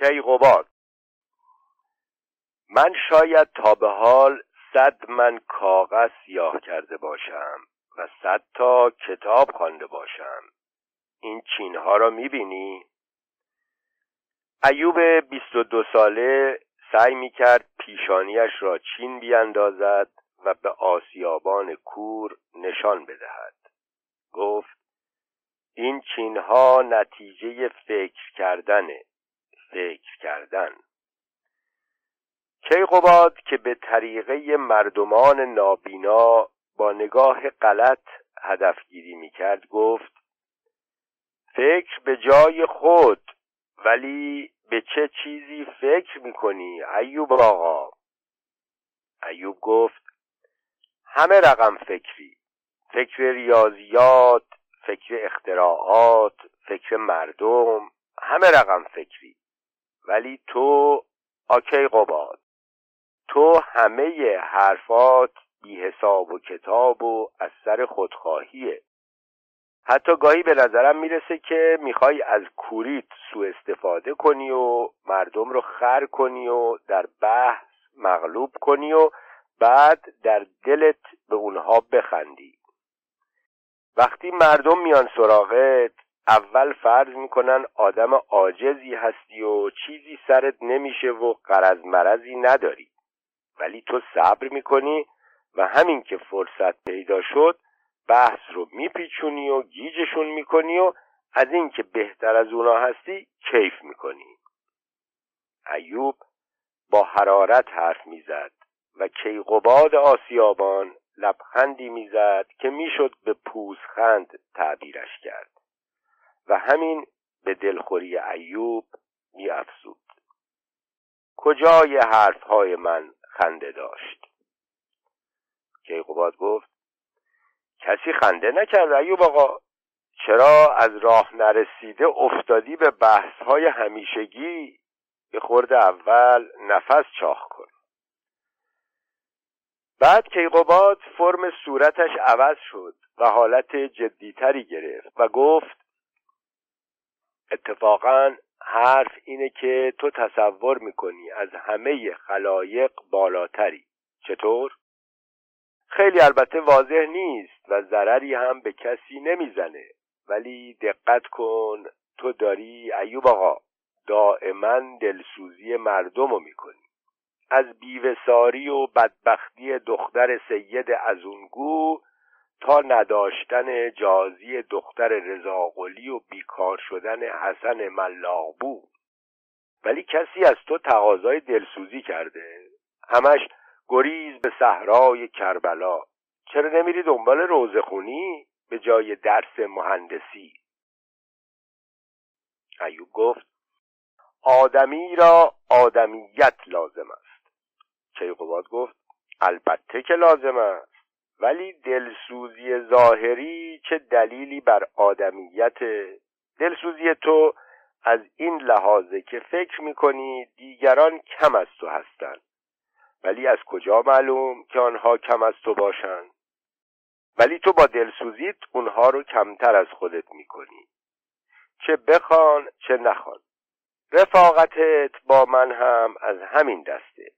کیقوباد من شاید تا به حال صد من کاغذ سیاه کرده باشم و صد تا کتاب خوانده باشم. این چینها را می‌بینی؟ ایوب بیست و دو ساله سعی می‌کرد پیشانیش را چین بیاندازد و به آسیابان کور نشان بدهد. گفت این چینها نتیجه فکر کردنه. فکر کردن. کیقوباد که به طریقه مردمان نابینا با نگاه غلط هدفگیری می‌کرد گفت فکر به جای خود ولی به چه چیزی فکر می‌کنی ایوب آقا؟ ایوب گفت همه رقم فکری فکر ریاضیات فکر اختراعات فکر مردم همه رقم فکری. ولی تو آکی قباد. تو همه حرفات بی حساب و کتاب و از سر خودخواهیه. حتی گاهی به نظرم می‌رسه که می‌خوای از کوریت سوء استفاده کنی و مردم رو خر کنی و در بحث مغلوب کنی و بعد در دلت به اونها بخندی. وقتی مردم میان سراغت اول فرض می‌کنن آدم عاجزی هستی و چیزی سرت نمیشه و قرض مرزی نداری. ولی تو صبر می‌کنی و همین که فرصت پیدا شد بحث رو میپیچونی و گیجشون می‌کنی و از اینکه بهتر از اونا هستی کیف می‌کنی. ایوب با حرارت حرف می‌زد و کیقوباد آسیابان لبخندی می‌زد که می‌شد به پوزخند تعبیرش کرد. و همین به دلخوری ایوب میافزود. کجای حرفهای من خنده داشت؟ کیقوباد گفت کسی خنده نکرد ایوب آقا. چرا از راه نرسیده افتادی به بحث های همیشگی؟ به خورده اول نفس چاخ کن. بعد کیقوباد فرم صورتش عوض شد و حالت جدیتری گرفت و گفت اتفاقا حرف اینه که تو تصور می‌کنی از همه خلایق بالاتری. چطور؟ خیلی البته واضح نیست و ضرری هم به کسی نمی‌زنه. ولی دقت کن تو داری ایوب آقا دائما دلسوزی مردم رو می‌کنی. از بیوساری و بدبختی دختر سید ازونگو تا نداشتن جازی دختر رضاقلی و بیکار شدن حسن ملاقبو ولی کسی از تو تقاضای دلسوزی کرده؟ همش گریز به صحرای کربلا. چرا نمیری دنبال روزخونی؟ به جای درس مهندسی. ایوب گفت آدمی را آدمیت لازم است. کیقوباد گفت البته که لازم است. ولی دلسوزی ظاهری چه دلیلی بر آدمیت دلسوزی تو از این لحاظه که فکر می‌کنی دیگران کم از تو هستند ولی از کجا معلوم که آنها کم از تو باشند ولی تو با دلسوزیت اونها رو کمتر از خودت می‌کنی. چه بخوان چه نخوان. رفاقتت با من هم از همین دسته.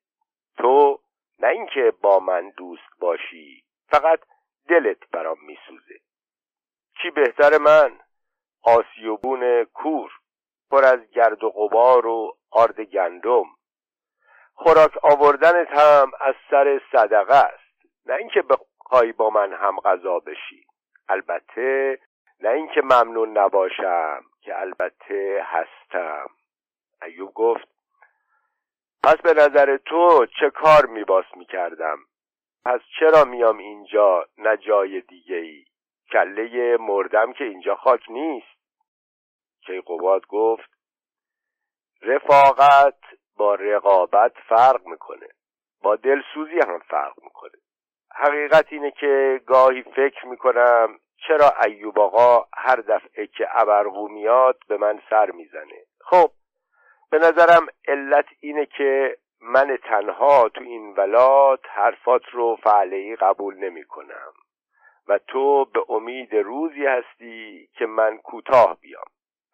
تو نه اینکه با من دوست باشی فقط دلت برام میسوزه. چی بهتر من؟ آسیوبون کور پر از گرد و غبار و آرد گندم. خوراک آوردنت هم از سر صدقه است. نه اینکه بخوای با من هم غذا بشی. البته نه اینکه ممنون نباشم که البته هستم. ایوب گفت پس به نظر تو چه کار میباس می‌کردم؟ پس چرا میام اینجا نه جای دیگه ای کله مردم که اینجا خاک نیست. کیقوباد گفت رفاقت با رقابت فرق می‌کنه. با دلسوزی هم فرق می‌کنه. حقیقت اینه که گاهی فکر می‌کنم چرا ایوب آقا هر دفعه که ابرقو میاد به من سر می‌زنه. خب به نظرم علت اینه که من تنها تو این ولات حرفات رو فعلی قبول نمی کنم و تو به امید روزی هستی که من کوتاه بیام.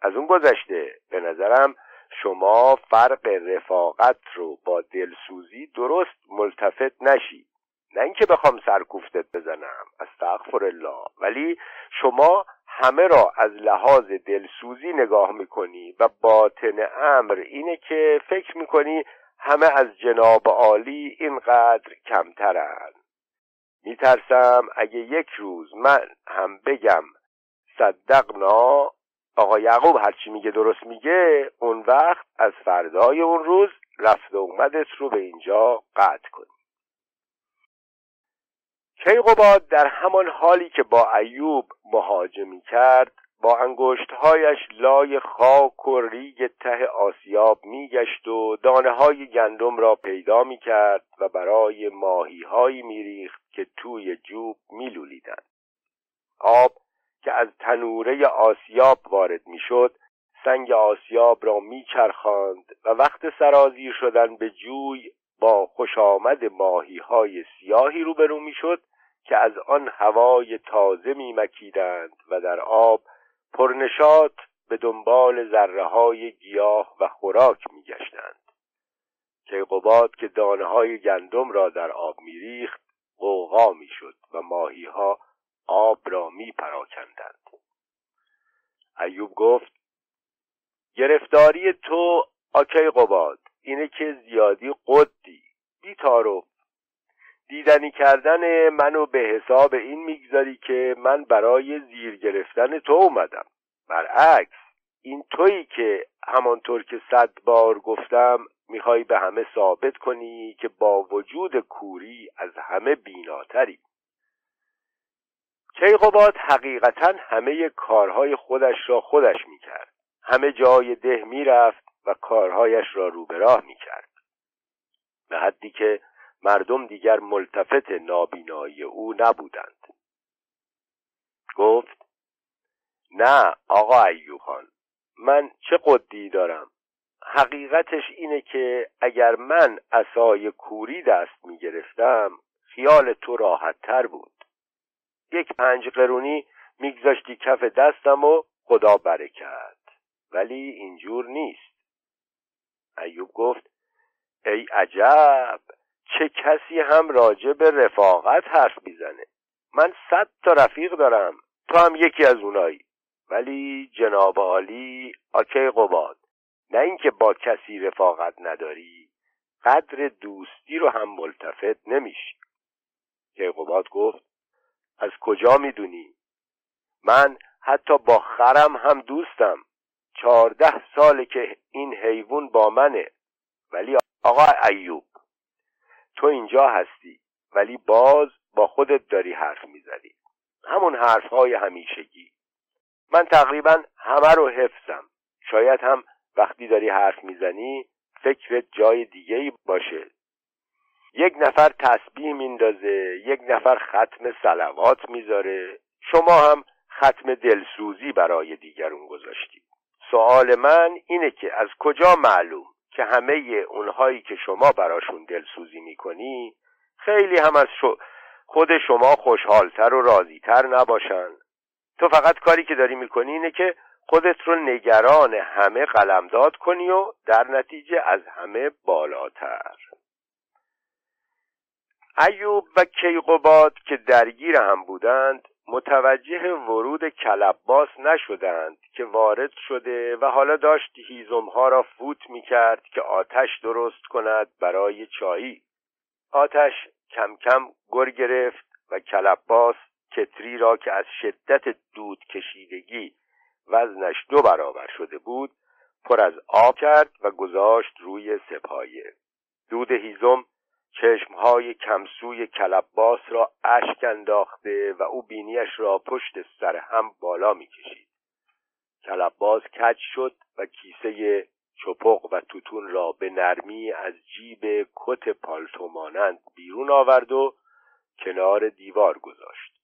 از اون گذشته به نظرم شما فرق رفاقت رو با دلسوزی درست ملتفت نشی. نه اینکه بخوام سرکوفتت بزنم استغفر الله. ولی شما همه را از لحاظ دلسوزی نگاه می‌کنی و باطن امر اینه که فکر می‌کنی همه از جناب عالی اینقدر کمترن. میترسم اگه یک روز من هم بگم صدقنا آقا یعقوب هرچی میگه درست میگه اون وقت از فردای اون روز رفت و اومدت رو به اینجا قطع کنی. کیقوباد در همان حالی که با ایوب مهاجمی کرد با انگشتهایش لای خاک و ریگ ته آسیاب میگشت و دانه های گندم را پیدا می‌کرد و برای ماهی هایی میریخت که توی جوب میلولیدند. آب که از تنوره آسیاب وارد می‌شد سنگ آسیاب را میچرخاند و وقت سرازیر شدن به جوی با خوش آمد ماهی های سیاهی روبرو می‌شد که از آن هوای تازه میمکیدند و در آب پرنشات به دنبال ذره های گیاه و خوراک میگشتند. کیقوباد که دانه های گندم را در آب میریخت قوقا می‌شد و ماهی ها آب را می پراکندند ایوب گفت گرفتاری تو آکی قباد اینه که زیادی قدی بی دیدنی کردن منو به حساب این می‌گذاری که من برای زیر گرفتن تو اومدم. برعکس این تویی که همانطور که صد بار گفتم می‌خوای به همه ثابت کنی که با وجود کوری از همه بیناتری. کیقوباد حقیقتا همه کارهای خودش را خودش می‌کرد. همه جای ده می‌رفت و کارهایش را رو به راه می‌کرد. به حدی که مردم دیگر ملتفت نابینایی او نبودند. گفت نه آقا ایوب خان من چه قدی دارم؟ حقیقتش اینه که اگر من اسای کوری دست می گرفتم خیال تو راحت تر بود. یک پنج قرونی میگذاشتی کف دستم و خدا برکت. ولی اینجور نیست. ایوب گفت ای عجب! چه کسی هم راجع به رفاقت حرف می‌زنه. من صد تا رفیق دارم تو هم یکی از اونایی. ولی جناب عالی آکی قباد نه اینکه با کسی رفاقت نداری قدر دوستی رو هم ملتفت نمیشی. کیقوباد گفت از کجا می‌دونی؟ من حتی با خرم هم دوستم. چهارده ساله که این حیوان با منه. ولی آقا ایوب تو اینجا هستی ولی باز با خودت داری حرف می‌زنی. همون حرفهای همیشگی. من تقریبا همه رو حفظم. شاید هم وقتی داری حرف می‌زنی فکرت جای دیگه ای باشه. یک نفر تسبیح میندازه یک نفر ختم سلوات می‌ذاره. شما هم ختم دلسوزی برای دیگرون گذاشتید سوال من اینه که از کجا معلوم که همه اونهایی که شما براشون دلسوزی می‌کنی خیلی هم از خود شما خوشحالتر و راضیتر نباشن. تو فقط کاری که داری می‌کنی اینه که خودت رو نگران همه قلمداد کنی و در نتیجه از همه بالاتر. ایوب و کیقوباد که درگیر هم بودند متوجه ورود کلباس نشدند که وارد شده و حالا داشت هیزمها را فوت می کرد که آتش درست کند برای چایی. آتش کم کم گر گرفت و کلباس کتری را که از شدت دود کشیدگی وزنش دو برابر شده بود پر از آب کرد و گذاشت روی سپایه. دود هیزم چشمهای کمسوی کلباس را اشک انداخته و او بینیش را پشت سر هم بالا می‌کشید. کلباس کج شد و کیسه چپق و توتون را به نرمی از جیب کت پالتومانند بیرون آورد و کنار دیوار گذاشت.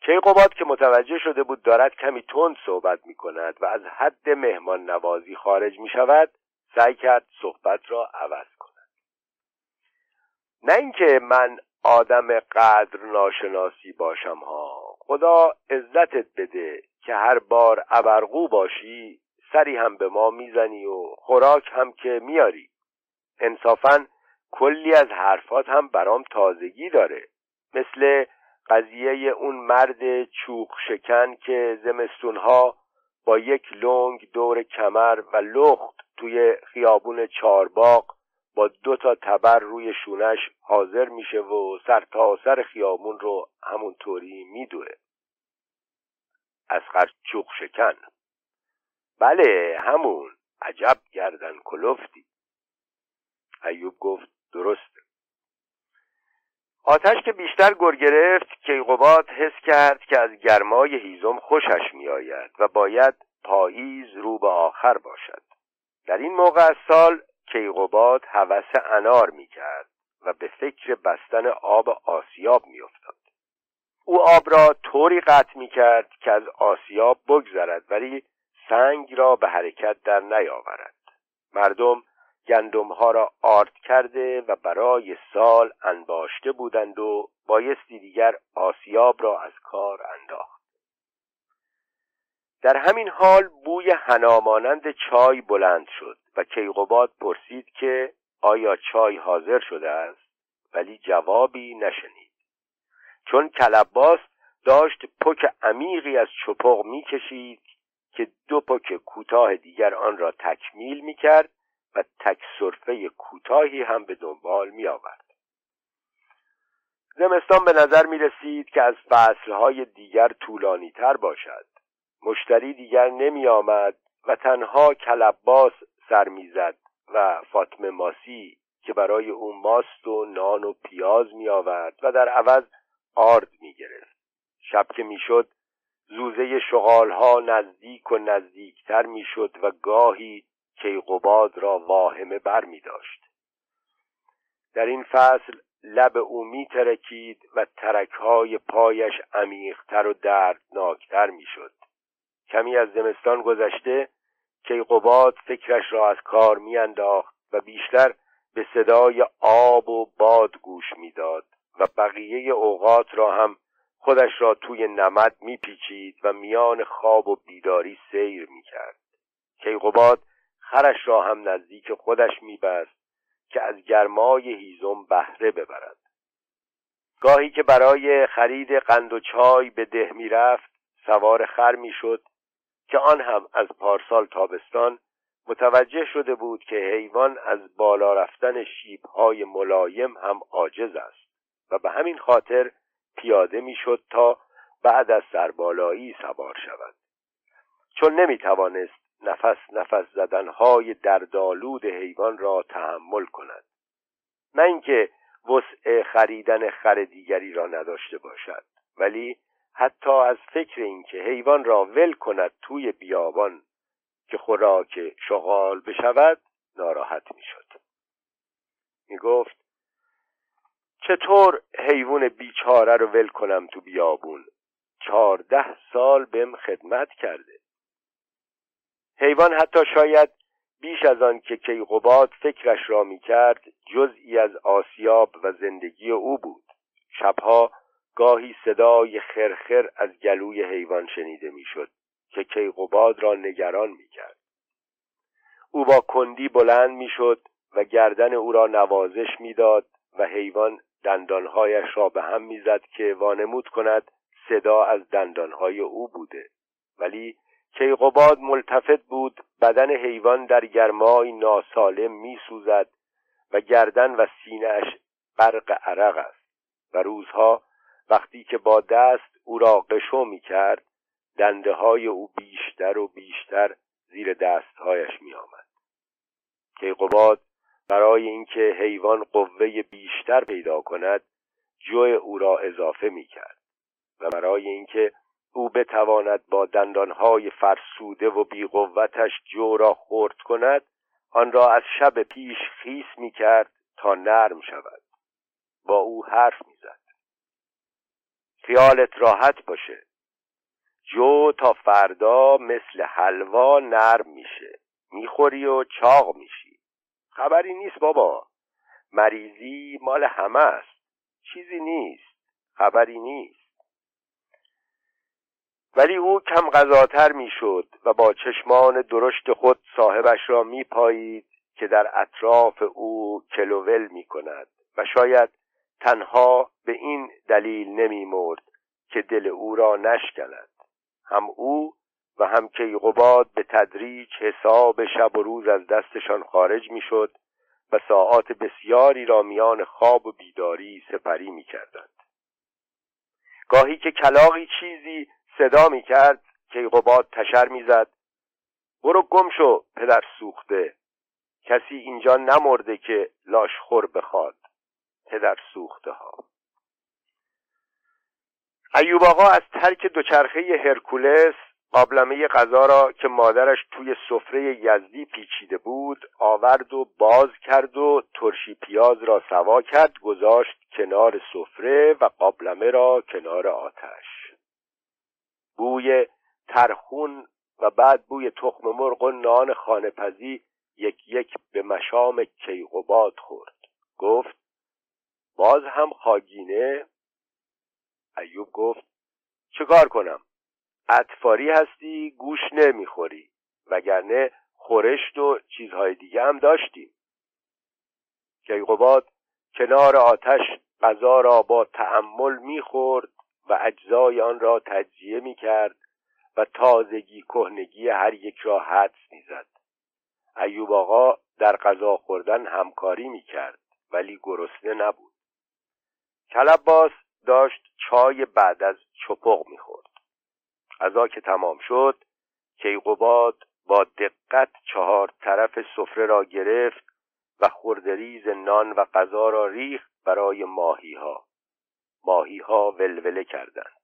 کیقوباد که متوجه شده بود دارد کمی تند صحبت می کند و از حد مهمان نوازی خارج می شود سعی کرد صحبت را عوض نه اینکه من آدم قدر ناشناسی باشم ها. خدا عزتت بده که هر بار ابرقو باشی سری هم به ما می‌زنی و خوراک هم که میاری. انصافا کلی از حرفات هم برام تازگی داره. مثل قضیه اون مرد چوق شکن که زمستونها با یک لنگ دور کمر و لخت توی خیابون چارباق با دو تا تبر روی شونش حاضر میشه و سر تا سر خیابون رو همونطوری میدوه. از چوق شکن. بله همون. عجب گردن کلفتی. ایوب گفت درسته آتش که بیشتر گر گرفت کیقوباد حس کرد که از گرمای هیزم خوشش میآید و باید پاییز رو به آخر باشد. در این موقع از سال کیقوباد هوس انار می‌کرد و به فکر بستن آب آسیاب میافتاد. او آب را طوری قطع می‌کرد که از آسیاب بگذرد ولی سنگ را به حرکت در نیاورد. مردم گندمها را آرد کرده و برای سال انباشته بودند و بایستی دیگر آسیاب را از کار انداخت. در همین حال بوی هنامانند چای بلند شد. و کیقوباد پرسید که آیا چای حاضر شده است؟ ولی جوابی نشنید. چون کلباس داشت پک عمیقی از چپق می‌کشید که دو پک کوتاه دیگر آن را تکمیل می‌کرد و تک صرفه کوتاهی هم به دنبال می آورد زمستان به نظر می رسید که از فصلهای دیگر طولانی تر باشد. مشتری دیگر نمی آمد و تنها کلباس سر می‌زد و فاطمه ماسی که برای او ماست و نان و پیاز می آورد و در عوض آرد می گرفت شب که می شد زوزه شغالها نزدیک و نزدیکتر می و گاهی کیقوباد را واهمه بر می داشت. در این فصل لب او می ترکید و ترکهای پایش عمیقتر و دردناکتر می شد. کمی از زمستان گذشته کیقوباد فکرش را از کار میانداخت و بیشتر به صدای آب و باد گوش می‌داد و بقیه اوقات را هم خودش را توی نمد میپیچید و میان خواب و بیداری سیر می‌کرد. کیقوباد خرش را هم نزدیک خودش میبست که از گرمای هیزم بهره ببرد. گاهی که برای خرید قند و چای به ده می‌رفت سوار خر می‌شد که آن هم از پارسال تابستان متوجه شده بود که حیوان از بالا رفتن شیبهای ملایم هم عاجز است و به همین خاطر پیاده می‌شد تا بعد از سربالایی سوار شود. چون نمی‌توانست نفس نفس زدنهای دردآلود حیوان را تحمل کند. نه اینکه وسع خریدن خر دیگری را نداشته باشد ولی حتی از فکر اینکه حیوان را ول کند توی بیابان که خوراک شغال بشود ناراحت می‌شد. می‌گفت چطور حیوان بیچاره رو ول کنم تو بیابون؟ چهارده سال بهم خدمت کرده. حیوان حتی شاید بیش از آن که کیقوباد فکرش را می‌کرد جزئی از آسیاب و زندگی او بود. شبها گاهی صدای خرخر از گلوی حیوان شنیده می‌شد که کیقوباد را نگران می‌کرد. او با کندی بلند می‌شد و گردن او را نوازش می‌داد و حیوان دندانهایش را به هم می‌زد که وانمود کند صدا از دندانهای او بوده. ولی کیقوباد ملتفت بود بدن حیوان در گرمای ناسالم میسوزد و گردن و سینهاش برق عرق است و روزها وقتی که با دست او را قشو می کرد دنده های او بیشتر و بیشتر زیر دستهایش می آمد کیقوباد برای اینکه حیوان قوه بیشتر پیدا کند جو او را اضافه می کرد و برای اینکه او بتواند با دندانهای فرسوده و بیقوتش جو را خورد کند آن را از شب پیش خیس می کرد تا نرم شود. با او حرف می‌زد. خیالت راحت باشه. جو تا فردا مثل حلوا نرم میشه. می‌خوری و چاق میشی. خبری نیست بابا. مریضی مال همه است. چیزی نیست. خبری نیست. ولی او کم غذاتر می‌شد و با چشمان درشت خود صاحبش را میپایید که در اطراف او کلوول می کند و شاید تنها به این دلیل نمی مرد که دل او را نشکند. هم او و هم کیقوباد به تدریج حساب شب و روز از دستشان خارج می‌شد و ساعات بسیاری را میان خواب و بیداری سپری می کردند. گاهی که کلاقی چیزی صدا می کرد کیقوباد تشر می‌زد برو گم شو پدر سوخته. کسی اینجا نمرده که لاشخور بخواد. پدر سوخته ها ایوب آقا از ترک دوچرخه هرکولس قابلمه غذا را که مادرش توی سفره یزدی پیچیده بود آورد و باز کرد و ترشی پیاز را سوا کرد گذاشت کنار سفره و قابلمه را کنار آتش. بوی ترخون و بعد بوی تخم مرغ و نان خانپزی یک یک به مشام کیقوباد خورد. گفت باز هم خاگینه. ایوب گفت چه کار کنم؟ اطفاری هستی گوش نمی‌خوری. وگرنه خورشت و چیزهای دیگه هم داشتیم. کیقوباد کنار آتش غذا را با تحمل می‌خورد و اجزای آن را تجزیه می‌کرد و تازگی کهنگی هر یک را حدس می‌زد. ایوب آقا در غذا خوردن همکاری می‌کرد ولی گرسنه نبود. کلباس داشت چای بعد از چپق می‌خورد. غذا که تمام شد کیقوباد با دقت چهار طرف سفره را گرفت و خوردریز نان و غذا را ریخت برای ماهی ها ماهی ها ولوله کردند.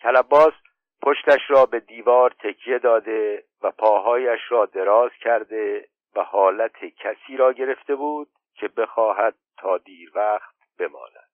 کلباس پشتش را به دیوار تکیه داده و پاهایش را دراز کرده و حالت کسی را گرفته بود که بخواهد تا دیر وقت بماند